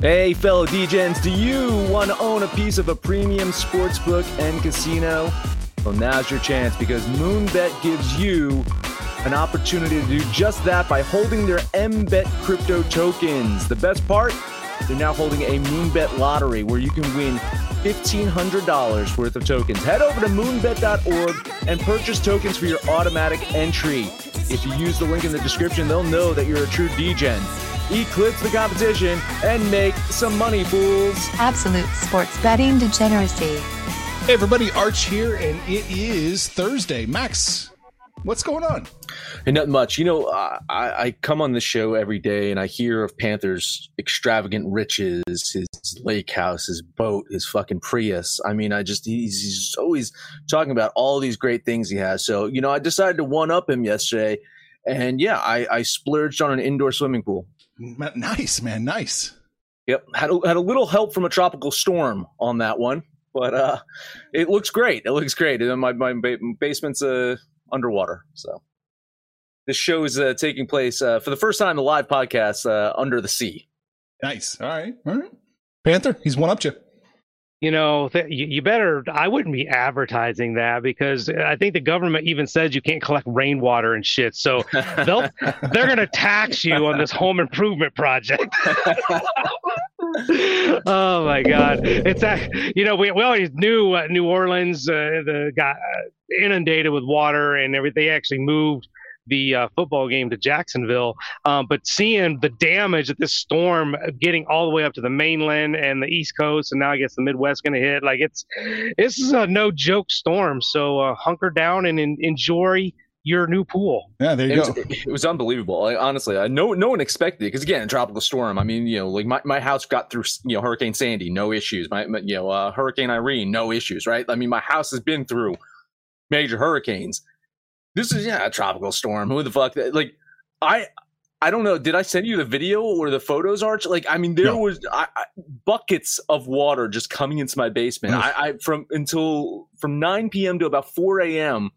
Hey, fellow degens, do you want to own a piece of a premium sportsbook and casino? Well, now's your chance because Moonbet gives you an opportunity to do just that by holding their MBET crypto tokens. The best part? They're now holding a Moonbet lottery where you can win $1,500 worth of tokens. Head over to moonbet.org and purchase tokens for your automatic entry. If you use the link in the description, they'll know that you're a true Degen. Eclipse the competition and make some money, fools. Absolute sports betting degeneracy. Hey everybody, Arch here, and it is Thursday. Max, what's going on? And not much. You know, I, I come on the show every day and I hear of Panther's extravagant riches, his lake house, his boat, his fucking Prius. I mean, I just, he's, he's always talking about all these great things he has. So, you know, I decided to one up him yesterday. And yeah, I, I splurged on an indoor swimming pool. Nice, man. Nice. Yep. Had a, had a little help from a tropical storm on that one, but uh, it looks great. It looks great. And my, my basement's uh, underwater. So this show is uh, taking place uh, for the first time, the live podcast uh, under the sea. Nice. All right. All right. Panther, he's one up you. You know, th- you, better. I wouldn't be advertising that because I think the government even says you can't collect rainwater and shit. So they'll they're gonna tax you on this home improvement project. oh my God! It's that you know we, we always knew uh, New Orleans uh, the got uh, inundated with water and everything. They actually moved the uh, football game to Jacksonville. Um, but seeing the damage that this storm getting all the way up to the mainland and the East Coast, and now I guess the Midwest going to hit, like it's this is a no joke storm. So uh, hunker down and in, enjoy your new pool. Yeah, there you it go. Was, it was unbelievable. Like, honestly, I, no no one expected it because again, a tropical storm. I mean, you know, like my, my house got through you know Hurricane Sandy, no issues. My, my you know uh, Hurricane Irene, no issues. Right? I mean, my house has been through major hurricanes. This is yeah a tropical storm. Who the fuck? Like I I don't know. Did I send you the video or the photos, Arch? Like, I mean, there no. was I, I, buckets of water just coming into my basement. I, I, from until from 9 p.m. to about 4 a.m.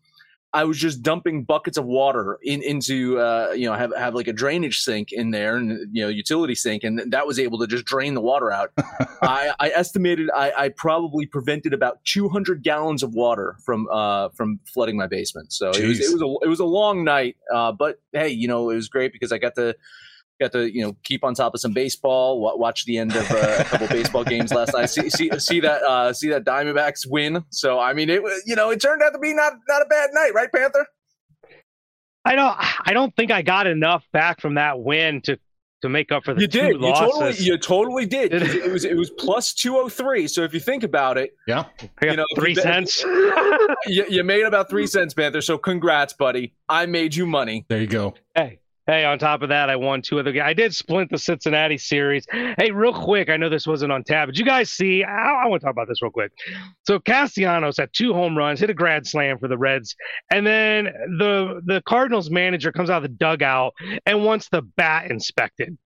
I was just dumping buckets of water in into uh, you know have have like a drainage sink in there and you know utility sink and that was able to just drain the water out. I, I, estimated I, I, probably prevented about 200 gallons of water from uh, from flooding my basement. So it was, it was a it was a long night, uh, but hey, you know it was great because I got to got to you know keep on top of some baseball. Watch the end of uh, a couple baseball games last night. See see see that uh, see that Diamondbacks win. So I mean, it you know it turned out to be not not a bad night, right, Panther? I don't I don't think I got enough back from that win to to make up for the you two did. losses. You totally, you totally did. it was it was plus two oh three. So if you think about it, yeah, you know, three cents. you, you made about three cents, Panther. So congrats, buddy. I made you money. There you go. Hey, Hey, on top of that, I won two other games. I did splint the Cincinnati series. Hey, real quick, I know this wasn't on tab, but you guys see, I, I want to talk about this real quick. So Castellanos had two home runs, hit a grand slam for the Reds, and then the the Cardinals manager comes out of the dugout and wants the bat inspected.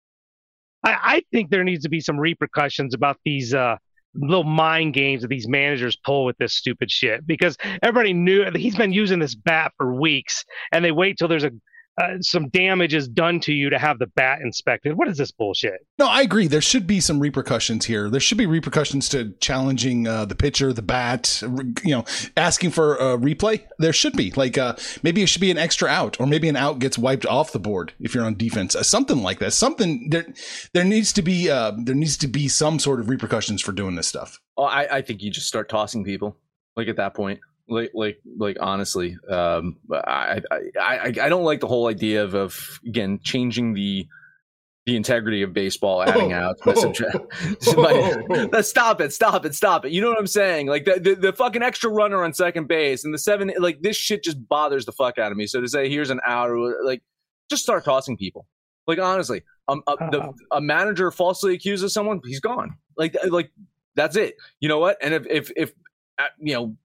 I, I think there needs to be some repercussions about these uh, little mind games that these managers pull with this stupid shit because everybody knew he's been using this bat for weeks and they wait till there's a uh, some damage is done to you to have the bat inspected. What is this bullshit? No, I agree. There should be some repercussions here. There should be repercussions to challenging uh, the pitcher, the bat, you know, asking for a replay. There should be like uh, maybe it should be an extra out, or maybe an out gets wiped off the board if you're on defense. Uh, something like that. Something there. There needs to be uh, there needs to be some sort of repercussions for doing this stuff. Oh, I, I think you just start tossing people. Like at that point like like like honestly um I, I i i don't like the whole idea of of again changing the the integrity of baseball adding oh, out oh, oh, stop it stop it stop it. You know what i'm saying? Like the, the, the fucking extra runner on second base and the seven like this shit just bothers the fuck out of me. So to say here's an out like just start tossing people. Like honestly, um, a, the, a manager falsely accuses someone, he's gone. Like like that's it. You know what? And if if if uh, you know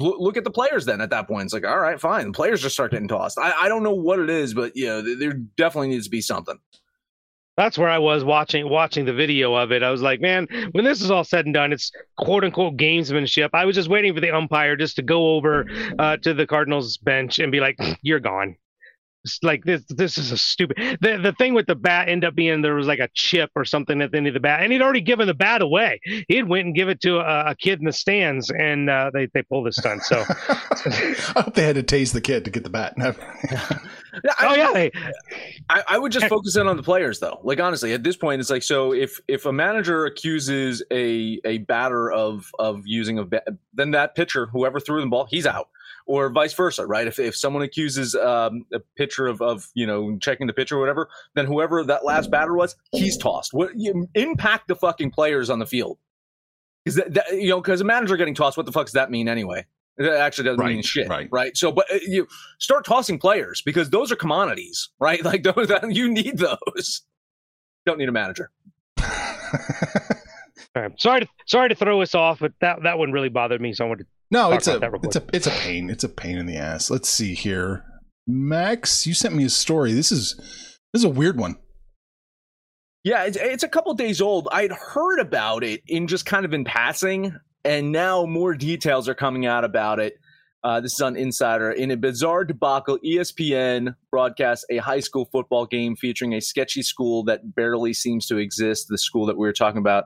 look at the players then at that point. It's like, all right, fine. The players just start getting tossed. I, I don't know what it is, but you know, there definitely needs to be something. That's where I was watching watching the video of it. I was like, man, when this is all said and done, it's quote unquote gamesmanship. I was just waiting for the umpire just to go over uh, to the Cardinals bench and be like, "You're gone." Like this this is a stupid the the thing with the bat ended up being there was like a chip or something at the end of the bat and he'd already given the bat away. He'd went and give it to a, a kid in the stands and uh, they they pulled the stunt so. I hope they had to tase the kid to get the bat. Oh yeah they, I, I would just focus in on the players though. Like honestly at this point it's like so if if a manager accuses a a batter of of using a bat then that pitcher whoever threw the ball he's out or vice versa, right? If, if someone accuses um, a pitcher of, of, you know, checking the pitcher or whatever, then whoever that last batter was, he's tossed. What you, impact the fucking players on the field? Is that, that you know, because a manager getting tossed, what the fuck does that mean anyway? It actually doesn't right, mean shit, right? Right. So, but uh, you start tossing players because those are commodities, right? Like those, that, you need those. Don't need a manager. Sorry to sorry to throw us off, but that that one really bothered me. So I wanted to no, it's a it's a it's a pain. It's a pain in the ass. Let's see here. Max, you sent me a story. This is this is a weird one. Yeah, it's, it's a couple days old. I'd heard about it in just kind of in passing, and now more details are coming out about it. Uh, this is on Insider. In a bizarre debacle, ESPN broadcasts a high school football game featuring a sketchy school that barely seems to exist. The school that we were talking about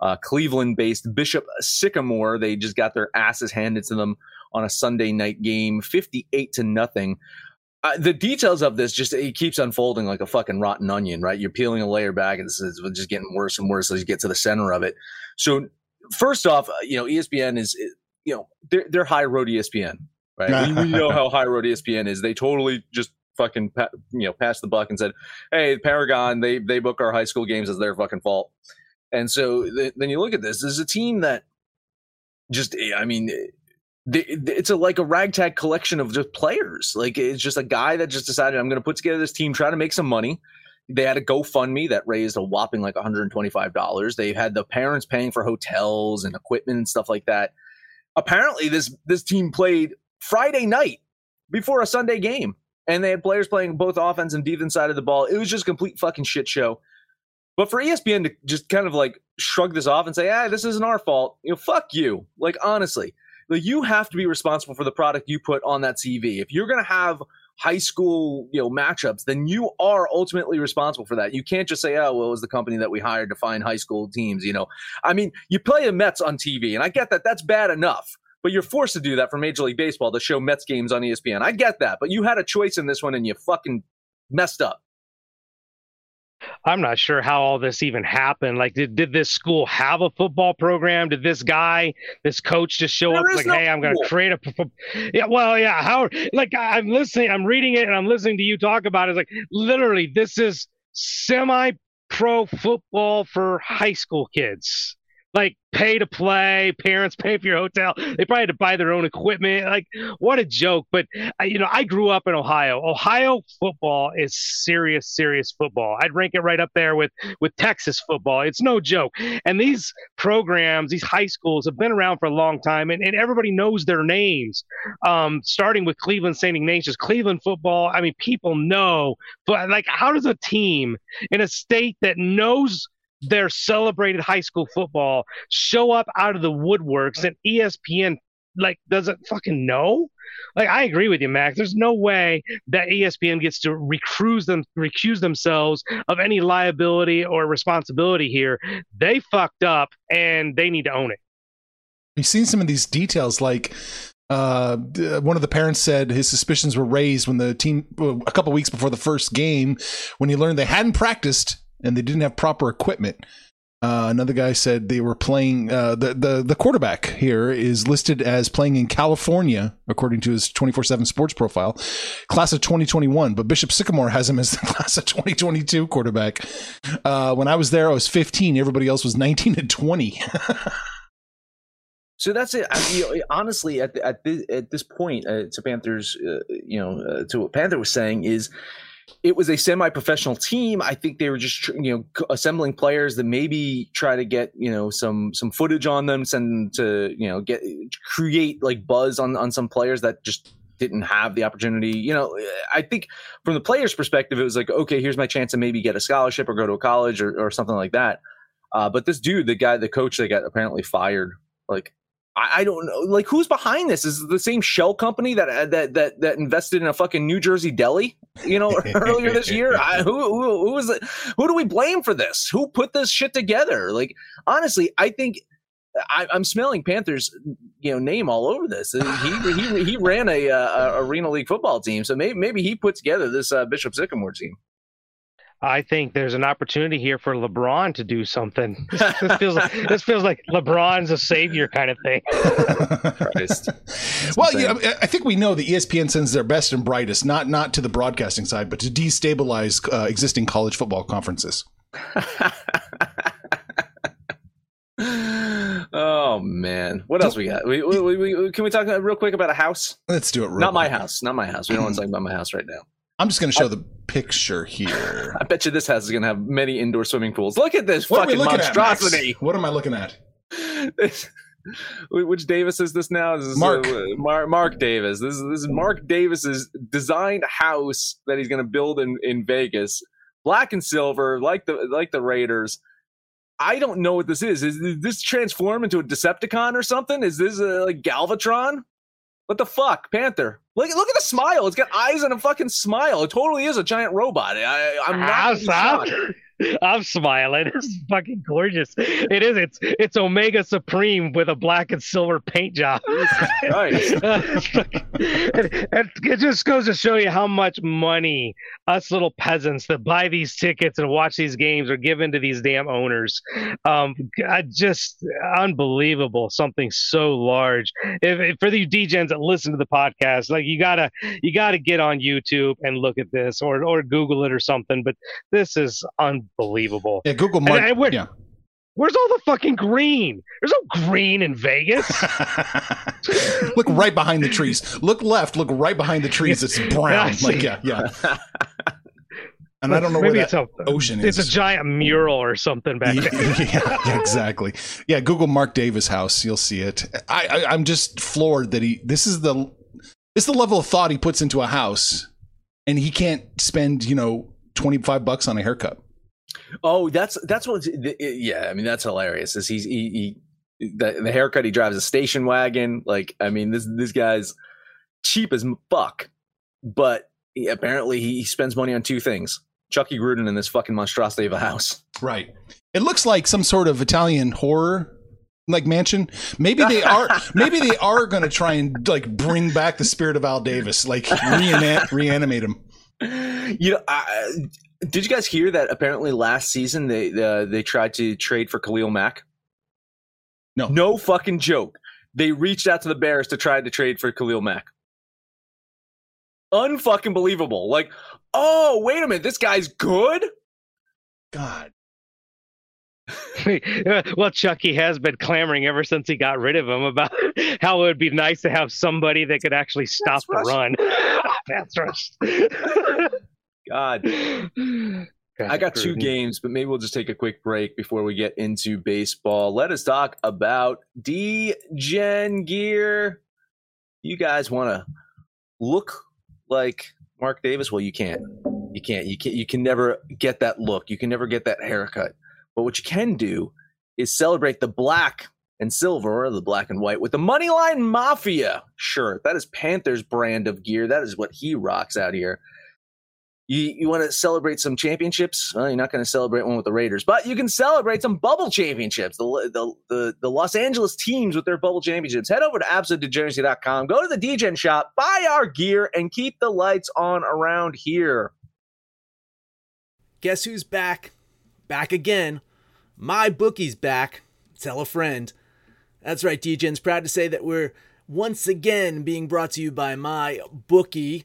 uh, Cleveland based Bishop Sycamore. They just got their asses handed to them on a Sunday night game, 58 to nothing. Uh, the details of this just it keeps unfolding like a fucking rotten onion, right? You're peeling a layer back, and it's, it's just getting worse and worse as you get to the center of it. So, first off, uh, you know, ESPN is, you know, they're, they're high road ESPN, right? we, we know how high road ESPN is. They totally just fucking you know passed the buck and said, "Hey, Paragon, they they book our high school games as their fucking fault." And so th- then you look at this, there's a team that just, eh, I mean, it's a like a ragtag collection of just players. Like it's just a guy that just decided I'm going to put together this team, try to make some money. They had a GoFundMe that raised a whopping like $125. They've had the parents paying for hotels and equipment and stuff like that. Apparently, this this team played Friday night before a Sunday game, and they had players playing both offense and defense side of the ball. It was just complete fucking shit show. But for ESPN to just kind of like shrug this off and say, "Ah, this isn't our fault," you know, fuck you. Like honestly, like you have to be responsible for the product you put on that TV. If you're gonna have high school, you know, matchups, then you are ultimately responsible for that. You can't just say, "Oh, well, it was the company that we hired to find high school teams." You know, I mean, you play the Mets on TV, and I get that that's bad enough. But you're forced to do that for Major League Baseball to show Mets games on ESPN. I get that, but you had a choice in this one, and you fucking messed up. I'm not sure how all this even happened. Like, did, did this school have a football program? Did this guy, this coach, just show there up like, no "Hey, I'm going to create a"? Yeah, well, yeah. How? Like, I'm listening, I'm reading it, and I'm listening to you talk about it. It's like literally, this is semi-pro football for high school kids like pay to play, parents pay for your hotel. They probably had to buy their own equipment. Like, what a joke. But, you know, I grew up in Ohio. Ohio football is serious, serious football. I'd rank it right up there with, with Texas football. It's no joke. And these programs, these high schools have been around for a long time and, and everybody knows their names. Um, starting with Cleveland St. Ignatius, Cleveland football. I mean, people know, but like, how does a team in a state that knows their celebrated high school football show up out of the woodworks and ESPN like doesn't fucking know. Like I agree with you, Max. There's no way that ESPN gets to recuse them recuse themselves of any liability or responsibility here. They fucked up and they need to own it. We've seen some of these details like uh, one of the parents said his suspicions were raised when the team a couple weeks before the first game when he learned they hadn't practiced and they didn't have proper equipment. Uh, another guy said they were playing. Uh, the the the quarterback here is listed as playing in California, according to his twenty four seven sports profile, class of twenty twenty one. But Bishop Sycamore has him as the class of twenty twenty two quarterback. Uh, when I was there, I was fifteen. Everybody else was nineteen and twenty. So that's it. I, you know, honestly, at at, the, at this point, uh, to Panthers, uh, you know, uh, to what Panther was saying is, it was a semi-professional team. I think they were just you know assembling players that maybe try to get you know some some footage on them, send to you know get create like buzz on on some players that just didn't have the opportunity. You know, I think from the player's perspective, it was like, okay, here's my chance to maybe get a scholarship or go to a college or, or something like that. Uh, but this dude, the guy, the coach that got apparently fired, like I, I don't know, like who's behind this? Is the same shell company that uh, that that that invested in a fucking New Jersey deli? You know, earlier this year. I, who who who is it? Who do we blame for this? Who put this shit together? Like honestly, I think. I, am smelling Panthers, you know, name all over this. He he he ran a, a arena league football team, so maybe maybe he put together this uh, Bishop Sycamore team. I think there's an opportunity here for LeBron to do something. this feels like this feels like LeBron's a savior kind of thing. well, yeah, I think we know that ESPN sends their best and brightest, not not to the broadcasting side, but to destabilize uh, existing college football conferences. oh man, what else we got? We, we, we, can we talk real quick about a house? Let's do it. not quick. my house. Not my house. We don't want to talk about my house right now. I'm just going to show I, the picture here. I bet you this house is going to have many indoor swimming pools. Look at this what fucking monstrosity. At, what am I looking at? Which Davis is this now? This is Mark. Uh, Mar- Mark Davis. This is, this is Mark Davis's designed house that he's going to build in, in Vegas. Black and silver, like the like the Raiders. I don't know what this is. Is this transform into a Decepticon or something? Is this a, like Galvatron? What the fuck, Panther? Look, look at the smile. It's got eyes and a fucking smile. It totally is a giant robot. I, am not. I'm smiling. It's fucking gorgeous. It is. It's it's Omega Supreme with a black and silver paint job. right. and, and it just goes to show you how much money us little peasants that buy these tickets and watch these games are given to these damn owners. Um, just unbelievable. Something so large. If, if for the degens that listen to the podcast, like you gotta you gotta get on YouTube and look at this or or Google it or something. But this is unbelievable unbelievable. Yeah, Google Mark. And, and yeah. Where's all the fucking green? There's no green in Vegas. look right behind the trees. Look left. Look right behind the trees. It's brown. like yeah, yeah. And I don't know Maybe where that a, ocean is. It's a giant mural or something back there. yeah, yeah, exactly. Yeah, Google Mark Davis house. You'll see it. I, I, I'm just floored that he. This is the. This is the level of thought he puts into a house, and he can't spend you know twenty five bucks on a haircut. Oh, that's that's what. Yeah, I mean that's hilarious. Is he's he, he the, the haircut he drives a station wagon. Like I mean this this guy's cheap as fuck, but he, apparently he spends money on two things: Chucky Gruden and this fucking monstrosity of a house. Right. It looks like some sort of Italian horror like mansion. Maybe they are. maybe they are going to try and like bring back the spirit of Al Davis, like reanimate, reanimate him. You know, I, did you guys hear that? Apparently, last season they uh, they tried to trade for Khalil Mack. No, no fucking joke. They reached out to the Bears to try to trade for Khalil Mack. Unfucking believable. Like, oh wait a minute, this guy's good. God. well, Chucky has been clamoring ever since he got rid of him about how it would be nice to have somebody that could actually stop That's the run. That's right. God. God I got two games, but maybe we'll just take a quick break before we get into baseball. Let us talk about Degen gear. You guys want to look like Mark Davis? Well, you can't. You can't. You can't. You can never get that look. You can never get that haircut. But what you can do is celebrate the black and silver, or the black and white, with the Moneyline Mafia shirt. That is Panthers brand of gear. That is what he rocks out here. You, you want to celebrate some championships? Well, you're not going to celebrate one with the Raiders, but you can celebrate some bubble championships. The, the, the, the Los Angeles teams with their bubble championships. Head over to absolutedegeneracy.com, go to the Degen shop, buy our gear, and keep the lights on around here. Guess who's back? Back again. MyBookie's back. Tell a friend. That's right, Degen's proud to say that we're once again being brought to you by my bookie.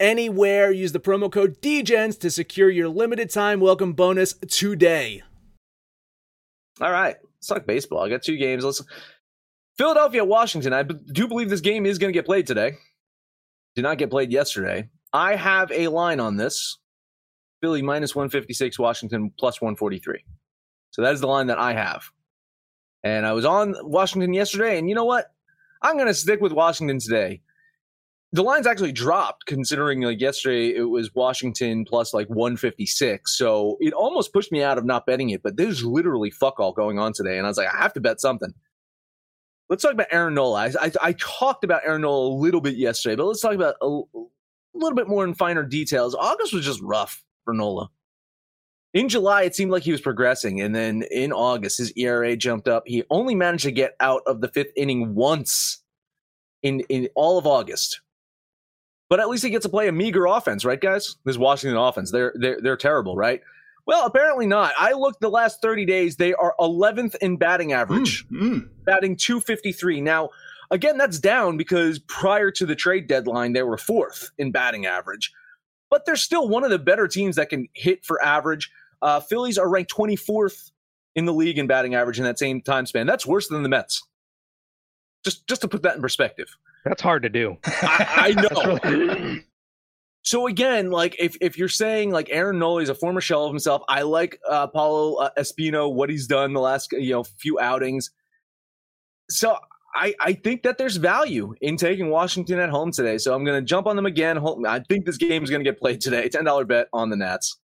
anywhere. Use the promo code DEGENS to secure your limited time welcome bonus today. All right, let's talk baseball. I got two games. Let's Philadelphia, Washington. I do believe this game is going to get played today. Did not get played yesterday. I have a line on this. Philly minus 156, Washington plus 143. So that is the line that I have. And I was on Washington yesterday, and you know what? I'm going to stick with Washington today. The line's actually dropped considering like yesterday it was Washington plus like 156. So it almost pushed me out of not betting it, but there's literally fuck all going on today. And I was like, I have to bet something. Let's talk about Aaron Nola. I, I, I talked about Aaron Nola a little bit yesterday, but let's talk about a, a little bit more in finer details. August was just rough for Nola. In July, it seemed like he was progressing, and then in August, his ERA jumped up. He only managed to get out of the fifth inning once in in all of August. But at least he gets to play a meager offense, right, guys? This Washington offense, they're they're they're terrible, right? Well, apparently not. I looked the last 30 days, they are 11th in batting average, mm, mm. batting 253. Now, again, that's down because prior to the trade deadline, they were fourth in batting average, but they're still one of the better teams that can hit for average. Uh, Phillies are ranked 24th in the league in batting average in that same time span. That's worse than the Mets. Just, just to put that in perspective. That's hard to do. I, I know. really... So again, like if, if you're saying like Aaron Nola is a former shell of himself, I like uh, Paolo uh, Espino what he's done the last you know few outings. So I I think that there's value in taking Washington at home today. So I'm going to jump on them again. I think this game is going to get played today. Ten dollar bet on the Nats.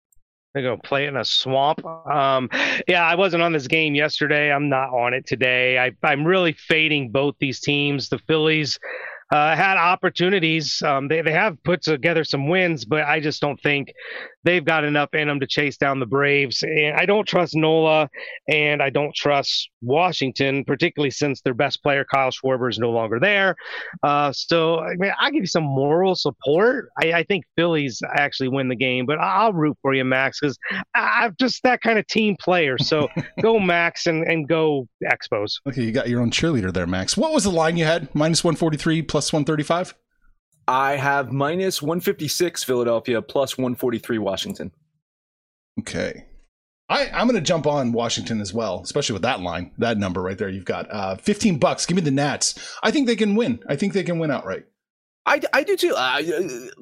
They go play in a swamp. Um, yeah, I wasn't on this game yesterday. I'm not on it today. I, I'm really fading both these teams. The Phillies uh, had opportunities. Um, they, they have put together some wins, but I just don't think they've got enough in them to chase down the Braves. And I don't trust Nola and I don't trust Washington, particularly since their best player, Kyle Schwarber, is no longer there. Uh, so, I mean, I give you some moral support. I, I think Phillies actually win the game, but I'll root for you, Max, because I'm just that kind of team player. So go, Max, and, and go Expos. Okay, you got your own cheerleader there, Max. What was the line you had? Minus 143 plus 135? I have minus 156 Philadelphia, plus 143 Washington. Okay. I, I'm going to jump on Washington as well, especially with that line, that number right there. You've got uh, 15 bucks. Give me the Nats. I think they can win. I think they can win outright. I, I do too. Uh,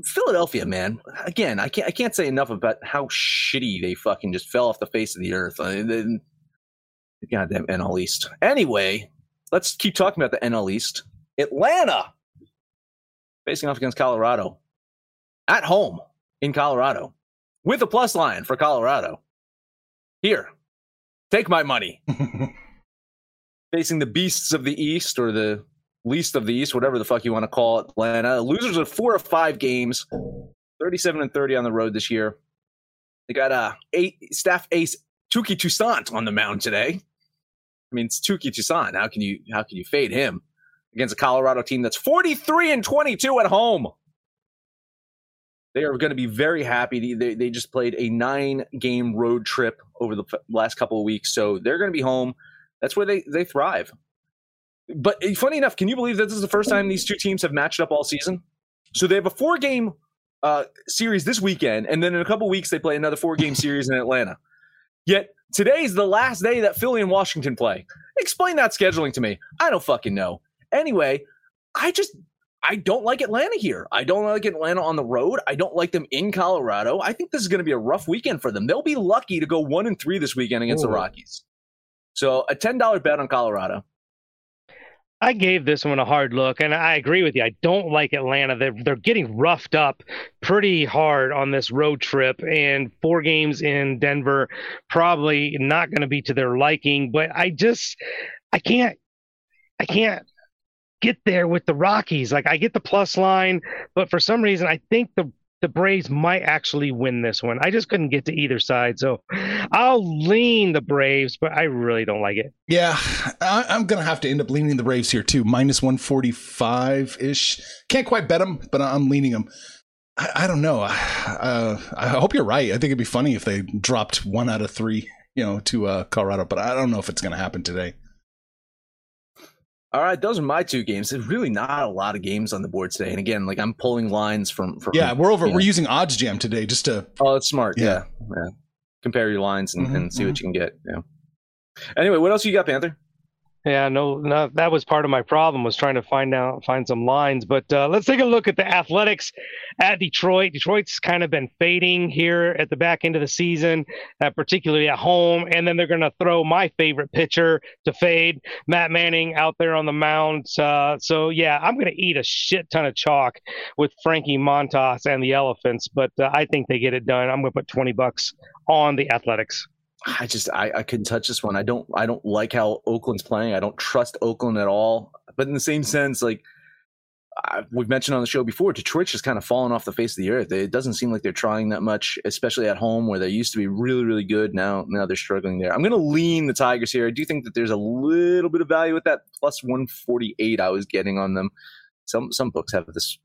Philadelphia, man. Again, I can't I can't say enough about how shitty they fucking just fell off the face of the earth. I mean, goddamn NL East. Anyway, let's keep talking about the NL East. Atlanta facing off against Colorado at home in Colorado with a plus line for Colorado. Here, take my money. facing the beasts of the East or the least of the East, whatever the fuck you want to call it, Atlanta. Losers of four or five games, 37 and 30 on the road this year. They got uh, eight staff ace Touki Toussaint on the mound today. I mean, it's Touki Toussaint. How can you how can you fade him? Against a Colorado team that's 43 and 22 at home. They are going to be very happy. They, they just played a nine game road trip over the last couple of weeks. So they're going to be home. That's where they, they thrive. But eh, funny enough, can you believe that this is the first time these two teams have matched up all season? So they have a four game uh, series this weekend, and then in a couple weeks, they play another four game series in Atlanta. Yet today is the last day that Philly and Washington play. Explain that scheduling to me. I don't fucking know. Anyway, I just I don't like Atlanta here. I don't like Atlanta on the road. I don't like them in Colorado. I think this is going to be a rough weekend for them. They'll be lucky to go one and three this weekend against Ooh. the Rockies. So a ten dollar bet on Colorado. I gave this one a hard look, and I agree with you. I don't like Atlanta. They're they're getting roughed up pretty hard on this road trip, and four games in Denver probably not going to be to their liking. But I just I can't I can't get there with the Rockies. Like I get the plus line, but for some reason I think the the Braves might actually win this one. I just couldn't get to either side, so I'll lean the Braves, but I really don't like it. Yeah, I, am gonna have to end up leaning the Braves here too, minus one forty five ish. Can't quite bet them, but I'm leaning them. I, I don't know. Uh, I hope you're right. I think it'd be funny if they dropped one out of three, you know, to uh, Colorado, but I don't know if it's gonna happen today. All right, those are my two games. There's really not a lot of games on the board today. And again, like I'm pulling lines from. from yeah, we're over. We're know. using OddsJam today just to. Oh, it's smart. Yeah, yeah. yeah. Compare your lines and, mm-hmm, and see mm-hmm. what you can get. Yeah. Anyway, what else you got, Panther? Yeah, no, no, that was part of my problem was trying to find out, find some lines. But uh, let's take a look at the Athletics at Detroit. Detroit's kind of been fading here at the back end of the season, uh, particularly at home. And then they're going to throw my favorite pitcher to fade, Matt Manning, out there on the mound. Uh, so yeah, I'm going to eat a shit ton of chalk with Frankie Montas and the Elephants, but uh, I think they get it done. I'm going to put 20 bucks on the Athletics. I just I, I couldn't touch this one. I don't I don't like how Oakland's playing. I don't trust Oakland at all. But in the same sense, like I, we've mentioned on the show before, Detroit's just kind of fallen off the face of the earth. It doesn't seem like they're trying that much, especially at home where they used to be really really good. Now now they're struggling there. I'm going to lean the Tigers here. I do think that there's a little bit of value with that plus 148 I was getting on them. Some some books have this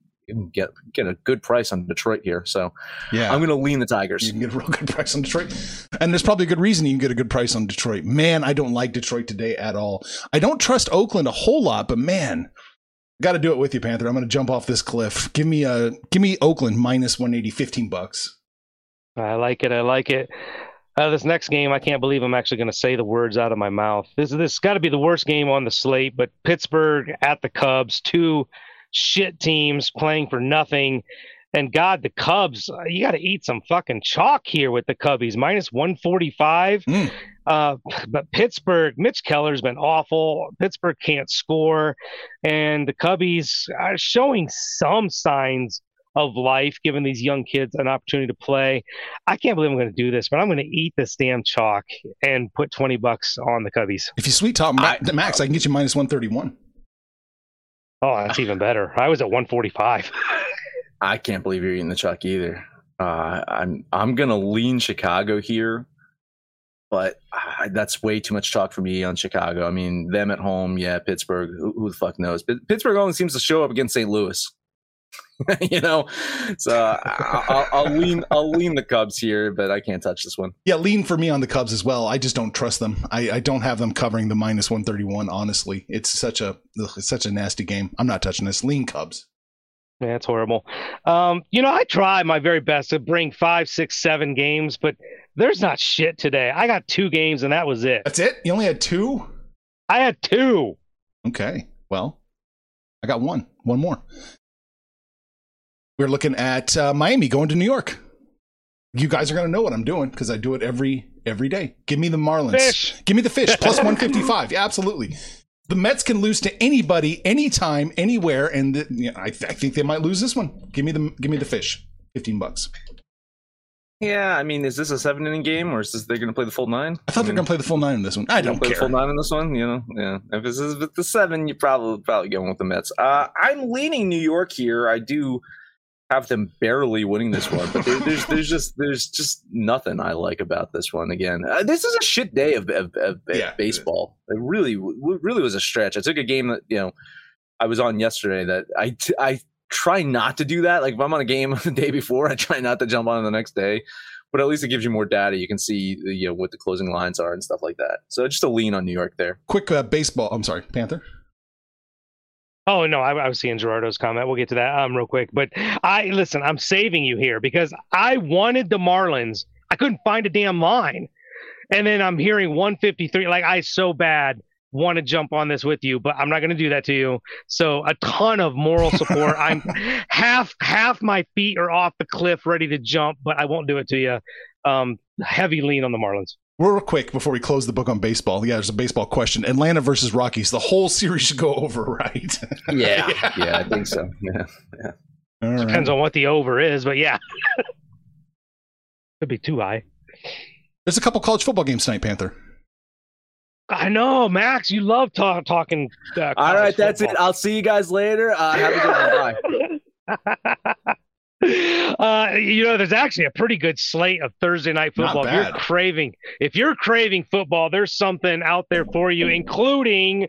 get get a good price on Detroit here. So yeah, I'm going to lean the Tigers. You can get a real good price on Detroit, and there's probably a good reason you can get a good price on Detroit. Man, I don't like Detroit today at all. I don't trust Oakland a whole lot, but man, got to do it with you, Panther. I'm going to jump off this cliff. Give me a give me Oakland minus 180, 15 bucks. I like it. I like it. Uh, this next game, I can't believe I'm actually going to say the words out of my mouth. This this got to be the worst game on the slate. But Pittsburgh at the Cubs, two shit teams playing for nothing. And God, the Cubs, uh, you got to eat some fucking chalk here with the Cubbies, minus 145. Mm. Uh, but Pittsburgh, Mitch Keller's been awful. Pittsburgh can't score. And the Cubbies are showing some signs of life, giving these young kids an opportunity to play. I can't believe I'm going to do this, but I'm going to eat this damn chalk and put 20 bucks on the Cubbies. If you sweet top I, Max, I can get you minus 131. Oh, that's even better. I was at 145. I can't believe you're eating the chuck either. Uh, I'm I'm gonna lean Chicago here, but that's way too much chalk for me on Chicago. I mean, them at home, yeah. Pittsburgh, who, who the fuck knows? But Pittsburgh only seems to show up against St. Louis. you know, so I'll, I'll, lean I'll lean the Cubs here, but I can't touch this one. Yeah, lean for me on the Cubs as well. I just don't trust them. I, I don't have them covering the minus one thirty one. Honestly, it's such a ugh, it's such a nasty game. I'm not touching this. Lean Cubs. Yeah, it's horrible. Um, you know, I try my very best to bring five, six, seven games, but there's not shit today. I got two games, and that was it. That's it. You only had two. I had two. Okay. Well, I got one. One more. We're looking at uh, Miami going to New York. You guys are going to know what I'm doing because I do it every every day. Give me the Marlins. Fish. Give me the fish plus 155. Yeah, absolutely. The Mets can lose to anybody, anytime, anywhere, and the, you know, I, th- I think they might lose this one. Give me the give me the fish. Fifteen bucks. Yeah, I mean, is this a seven inning game or is this they're going to play the full nine? I thought I mean, they're going to play the full nine in this one. I don't play care. The full nine in this one, you know. Yeah, if this is the seven, you probably probably going with the Mets. Uh, I'm leaning New York here. I do have them barely winning this one, but there, there's there's just there's just nothing I like about this one. Again, uh, this is a shit day of, of, of yeah, baseball. It really really was a stretch. I took a game that you know I was on yesterday that I I try not to do that. Like if I'm on a game the day before, I try not to jump on the next day. But at least it gives you more data. You can see you know what the closing lines are and stuff like that. So just a lean on New York there. Quick uh, baseball. I'm sorry, Panther. Oh no, I, I, was seeing Gerardo's comment. We'll get to that um real quick. But I listen, I'm saving you here because I wanted the Marlins. I couldn't find a damn line. And then I'm hearing 153. Like I so bad want to jump on this with you, but I'm not going to do that to you. So a ton of moral support. I'm half half my feet are off the cliff, ready to jump, but I won't do it to you. Um, heavy lean on the Marlins. Real quick before we close the book on baseball, yeah, there's a baseball question. Atlanta versus Rockies. The whole series should go over, right? Yeah, yeah, I think so. Yeah, yeah. All right. Depends on what the over is, but yeah. Could be too high. There's a couple college football games tonight, Panther. I know, Max. You love ta- talking. Uh, All right, college that's it. I'll see you guys later. Uh, have a good one. Bye. uh, you know, there's actually a pretty good slate of Thursday night football. If you're craving, if you're craving football, there's something out there for you, including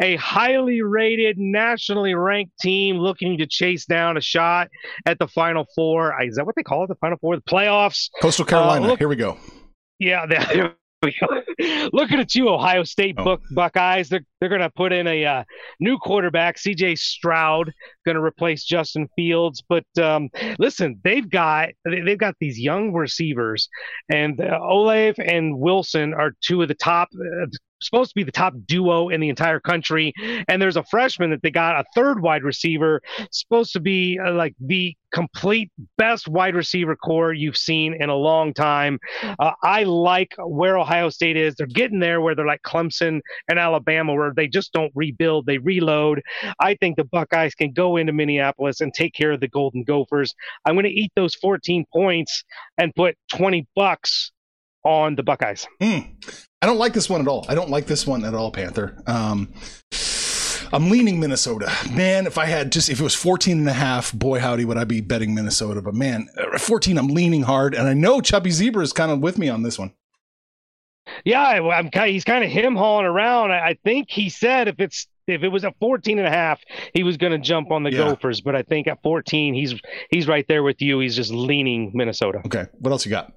a highly rated, nationally ranked team looking to chase down a shot at the Final Four. Uh, Is that what they call it? The Final Four, the playoffs. Coastal Carolina. look- Here we go. Yeah, there we go. Looking at you, Ohio State Oh. Buck Buckeyes. They're they're going to put in a uh, new quarterback, C.J. Stroud, going to replace Justin Fields. But um, listen, they've got they- they've got these young receivers, and uh, Olave and Wilson are two of the top. Uh, supposed to be the top duo in the entire country and there's a freshman that they got a third wide receiver supposed to be uh, like the complete best wide receiver corps you've seen in a long time uh, I like where Ohio State is. They're getting there where they're like Clemson and Alabama, where they just don't rebuild, they reload. I think the Buckeyes can go into Minneapolis and take care of the Golden Gophers. I'm going to eat those 14 points and put 20 bucks on the Buckeyes. Hmm. I don't like this one at all. I don't like this one at all, Panther. Um, I'm leaning Minnesota. Man, if I had just, if it was 14 and a half, boy, howdy, would I be betting Minnesota. But man, at 14, I'm leaning hard. And I know Chubby Zebra is kind of with me on this one. Yeah, I'm he's kind of him hauling around. I, I think he said if it's if it was at 14 and a half, he was going to jump on the Yeah. Gophers, but I think at 14, he's he's right there with you. He's just leaning Minnesota. Okay. What else you got?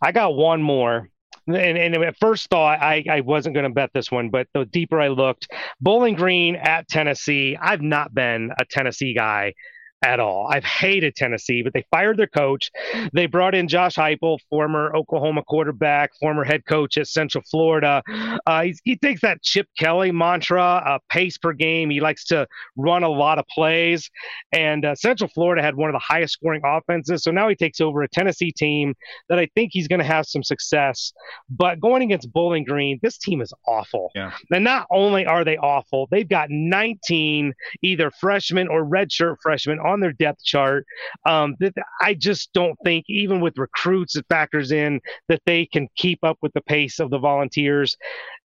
I got one more. And, and at first thought, I, I wasn't going to bet this one, but the deeper I looked, Bowling Green at Tennessee. I've not been a Tennessee guy at all. I've hated Tennessee, but they fired their coach. They brought in Josh Heupel, former Oklahoma quarterback, former head coach at Central Florida. Uh, he's, he takes that Chip Kelly mantra, uh, pace per game. He likes to run a lot of plays. And uh, Central Florida had one of the highest scoring offenses. So now he takes over a Tennessee team that I think he's going to have some success. But going against Bowling Green, this team is awful. Yeah. And not only are they awful, they've got 19 either freshmen or redshirt freshmen on their depth chart. Um, that I just don't think, even with recruits, it factors in that they can keep up with the pace of the Volunteers.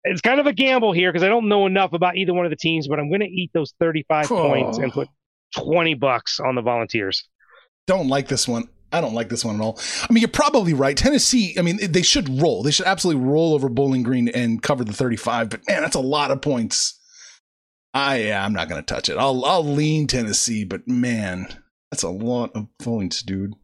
It's kind of a gamble here because I don't know enough about either one of the teams, but I'm going to eat those 35 Oh. points and put 20 bucks on the Volunteers. Don't like this one. I don't like this one at all. I mean, you're probably right. Tennessee, I mean, they should roll. They should absolutely roll over Bowling Green and cover the 35. But man, that's a lot of points. I, yeah, I'm not going to touch it. I'll, I'll lean Tennessee, but man, that's a lot of points, dude.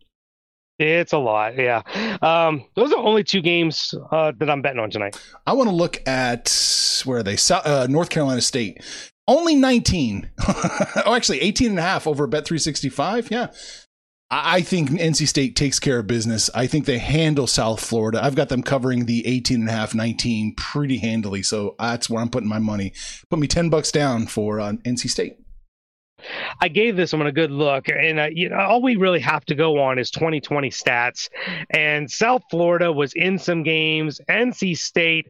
It's a lot, yeah. Um, those are only two games uh, that I'm betting on tonight. I want to look at where are they? South, uh, North Carolina State. Only 19. oh, actually 18 and a half over Bet 365. Yeah. I think NC State takes care of business. I think they handle South Florida. I've got them covering the 18 and a half, 19 pretty handily. So that's where I'm putting my money. Put me 10 bucks down for uh, NC State. I gave this one a good look, and uh, you know, all we really have to go on is 2020 stats. And South Florida was in some games. NC State,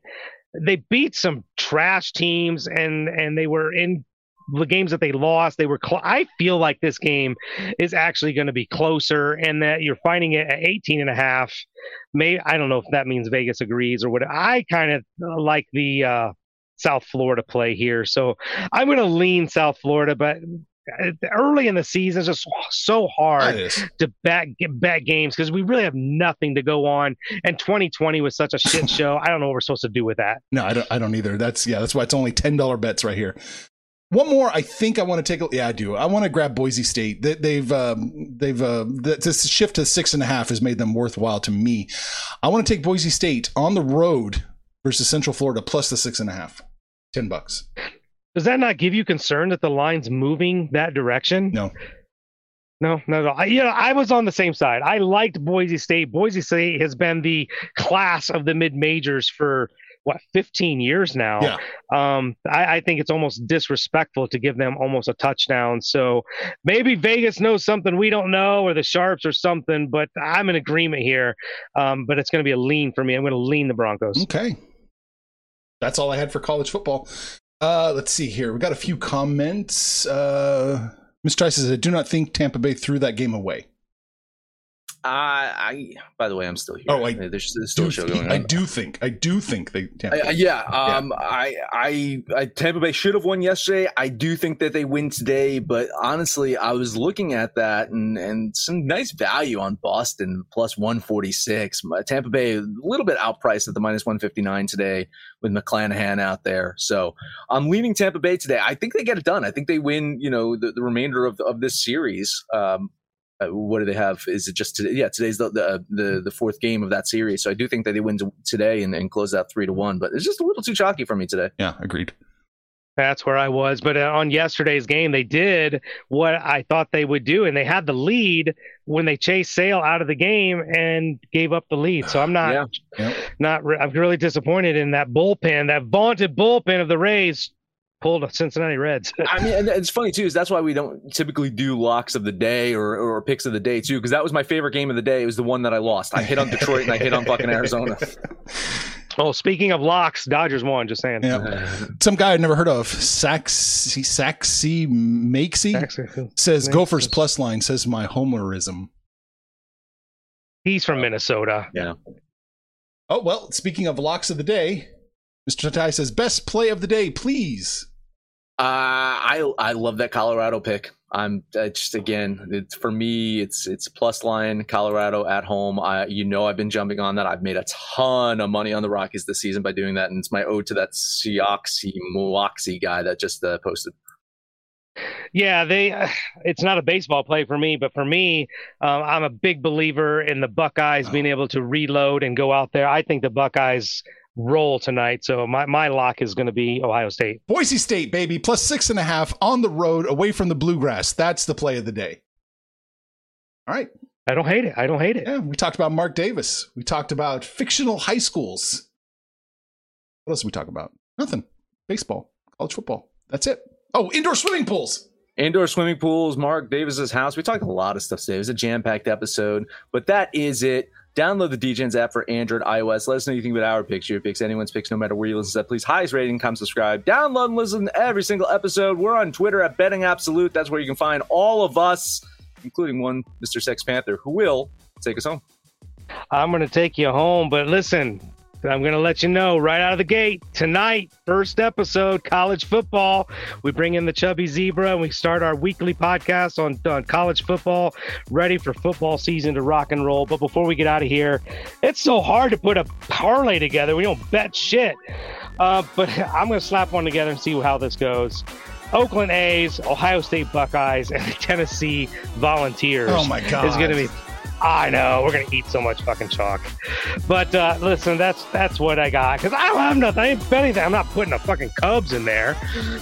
they beat some trash teams, and and they were in the games that they lost. They were. Cl- I feel like this game is actually going to be closer, and that you're finding it at 18 and a half. May I don't know if that means Vegas agrees or what. I kind of like the. Uh, South Florida play here. So I'm going to lean South Florida, but uh, early in the season it's just so hard to bet bet games because we really have nothing to go on. And 2020 was such a shit show. I don't know what we're supposed to do with that. No, I don't. I don't either. That's yeah. That's why it's only ten dollar bets right here. One more, I think I want to take. A, yeah, I do. I want to grab Boise State. They, they've um, they've uh, th- this shift to six and a half has made them worthwhile to me. I want to take Boise State on the road versus Central Florida plus the six and a half. Ten bucks. Does that not give you concern that the line's moving that direction? No. No, no, no. I, you know, I was on the same side. I liked Boise State. Boise State has been the class of the mid majors for what 15 years now. Yeah. Um, I, I think it's almost disrespectful to give them almost a touchdown. So maybe Vegas knows something we don't know, or the sharps or something. But I'm in agreement here. Um, but it's going to be a lean for me. I'm going to lean the Broncos. Okay. That's all I had for college football. Uh, let's see here. We got a few comments. Uh, Mr. Trice says, I do not think Tampa Bay threw that game away. Uh, I. By the way, I'm still here. Oh, I there's, there's still a Do show think- going on. I do think, I do think they. Tampa I- yeah, um, I, I, I, Tampa Bay should have won yesterday. I do think that they win today, but honestly, I was looking at that and and some nice value on Boston plus one forty six. Tampa Bay a little bit outpriced at the minus one fifty nine today with McClanahan out there. So I'm leaning Tampa Bay today. I think they get it done. I think they win. You know, the, the remainder of of this series. Um, uh, what do they have? Is it just today? Yeah, today's the, the the the fourth game of that series. So I do think that they win today and, and close out three to one. But it's just a little too chalky for me today. yeah, agreed. That's where I was. But uh, on yesterday's game, they did what I thought they would do, and they had the lead when they chased Sale out of the game and gave up the lead. So I'm not, Yeah. Not. Re- I'm really disappointed in that bullpen, that vaunted bullpen of the Rays pulled a Cincinnati Reds. I mean, it's funny too. Is that's why we don't typically do locks of the day or or picks of the day too. Because that was my favorite game of the day. It was the one that I lost. I hit on Detroit and I hit on fucking Arizona. oh, speaking of locks, Dodgers won. Just saying. Yeah. Some guy I'd never heard of, Saxy, Saxy Makesy, Actually, says Makes Gophers plus line, says my homerism. He's from Minnesota. Yeah. Oh, well, speaking of locks of the day, Mr. Tatai says best play of the day, please. Uh, I I love that Colorado pick. I'm just again, it's for me. It's it's plus line Colorado at home. I you know I've been jumping on that. I've made a ton of money on the Rockies this season by doing that, and it's my ode to that Sioxy Moxie guy that just uh, posted. Yeah, they. Uh, it's not a baseball play for me, but for me, um, I'm a big believer in the Buckeyes being able to reload and go out there. I think the Buckeyes roll tonight, so my my lock is going to be Ohio State. Boise State, baby, plus six and a half on the road away from the bluegrass. That's the play of the day. All right. I don't hate it. I don't hate it. Yeah, we talked about Mark Davis. We talked about fictional high schools. What else did we talk about? Nothing. Baseball, college football. That's it. Oh, indoor swimming pools. Indoor swimming pools, Mark Davis's house. We talked a lot of stuff today. It was a jam packed episode, but that is it. Download the Degens app for Android, iOS. Let us know you think about our picks, your picks, anyone's picks, no matter where you listen to. Please, highest rating, come subscribe. Download and listen to every single episode. We're on Twitter at Betting Absolute. That's where you can find all of us, including one Mr. Sex Panther, who will take us home. I'm going to take you home, but listen, I'm going to let you know right out of the gate tonight, first episode, college football. We bring in the chubby zebra and we start our weekly podcast on, on college football, ready for football season to rock and roll. But before we get out of here, it's so hard to put a parlay together. We don't bet shit. Uh, but I'm going to slap one together and see how this goes. Oakland A's, Ohio State Buckeyes, and the Tennessee Volunteers. Oh my God. It's going to be I know we're gonna eat so much fucking chalk, but uh, listen, that's that's what I got because I don't have nothing. I ain't betting that. I'm not putting the fucking Cubs in there.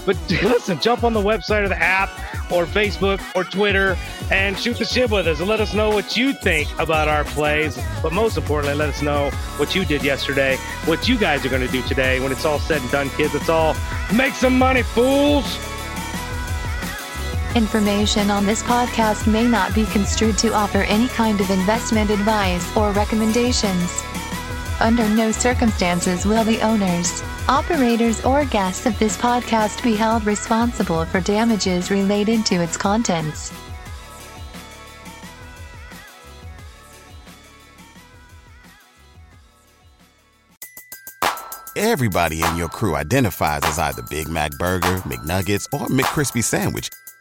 But listen, jump on the website or the app or Facebook or Twitter and shoot the shit with us and let us know what you think about our plays. But most importantly, let us know what you did yesterday, what you guys are gonna do today when it's all said and done, kids. It's all make some money, fools. Information on this podcast may not be construed to offer any kind of investment advice or recommendations. Under no circumstances will the owners, operators, or guests of this podcast be held responsible for damages related to its contents. Everybody in your crew identifies as either Big Mac Burger, McNuggets, or McCrispy Sandwich.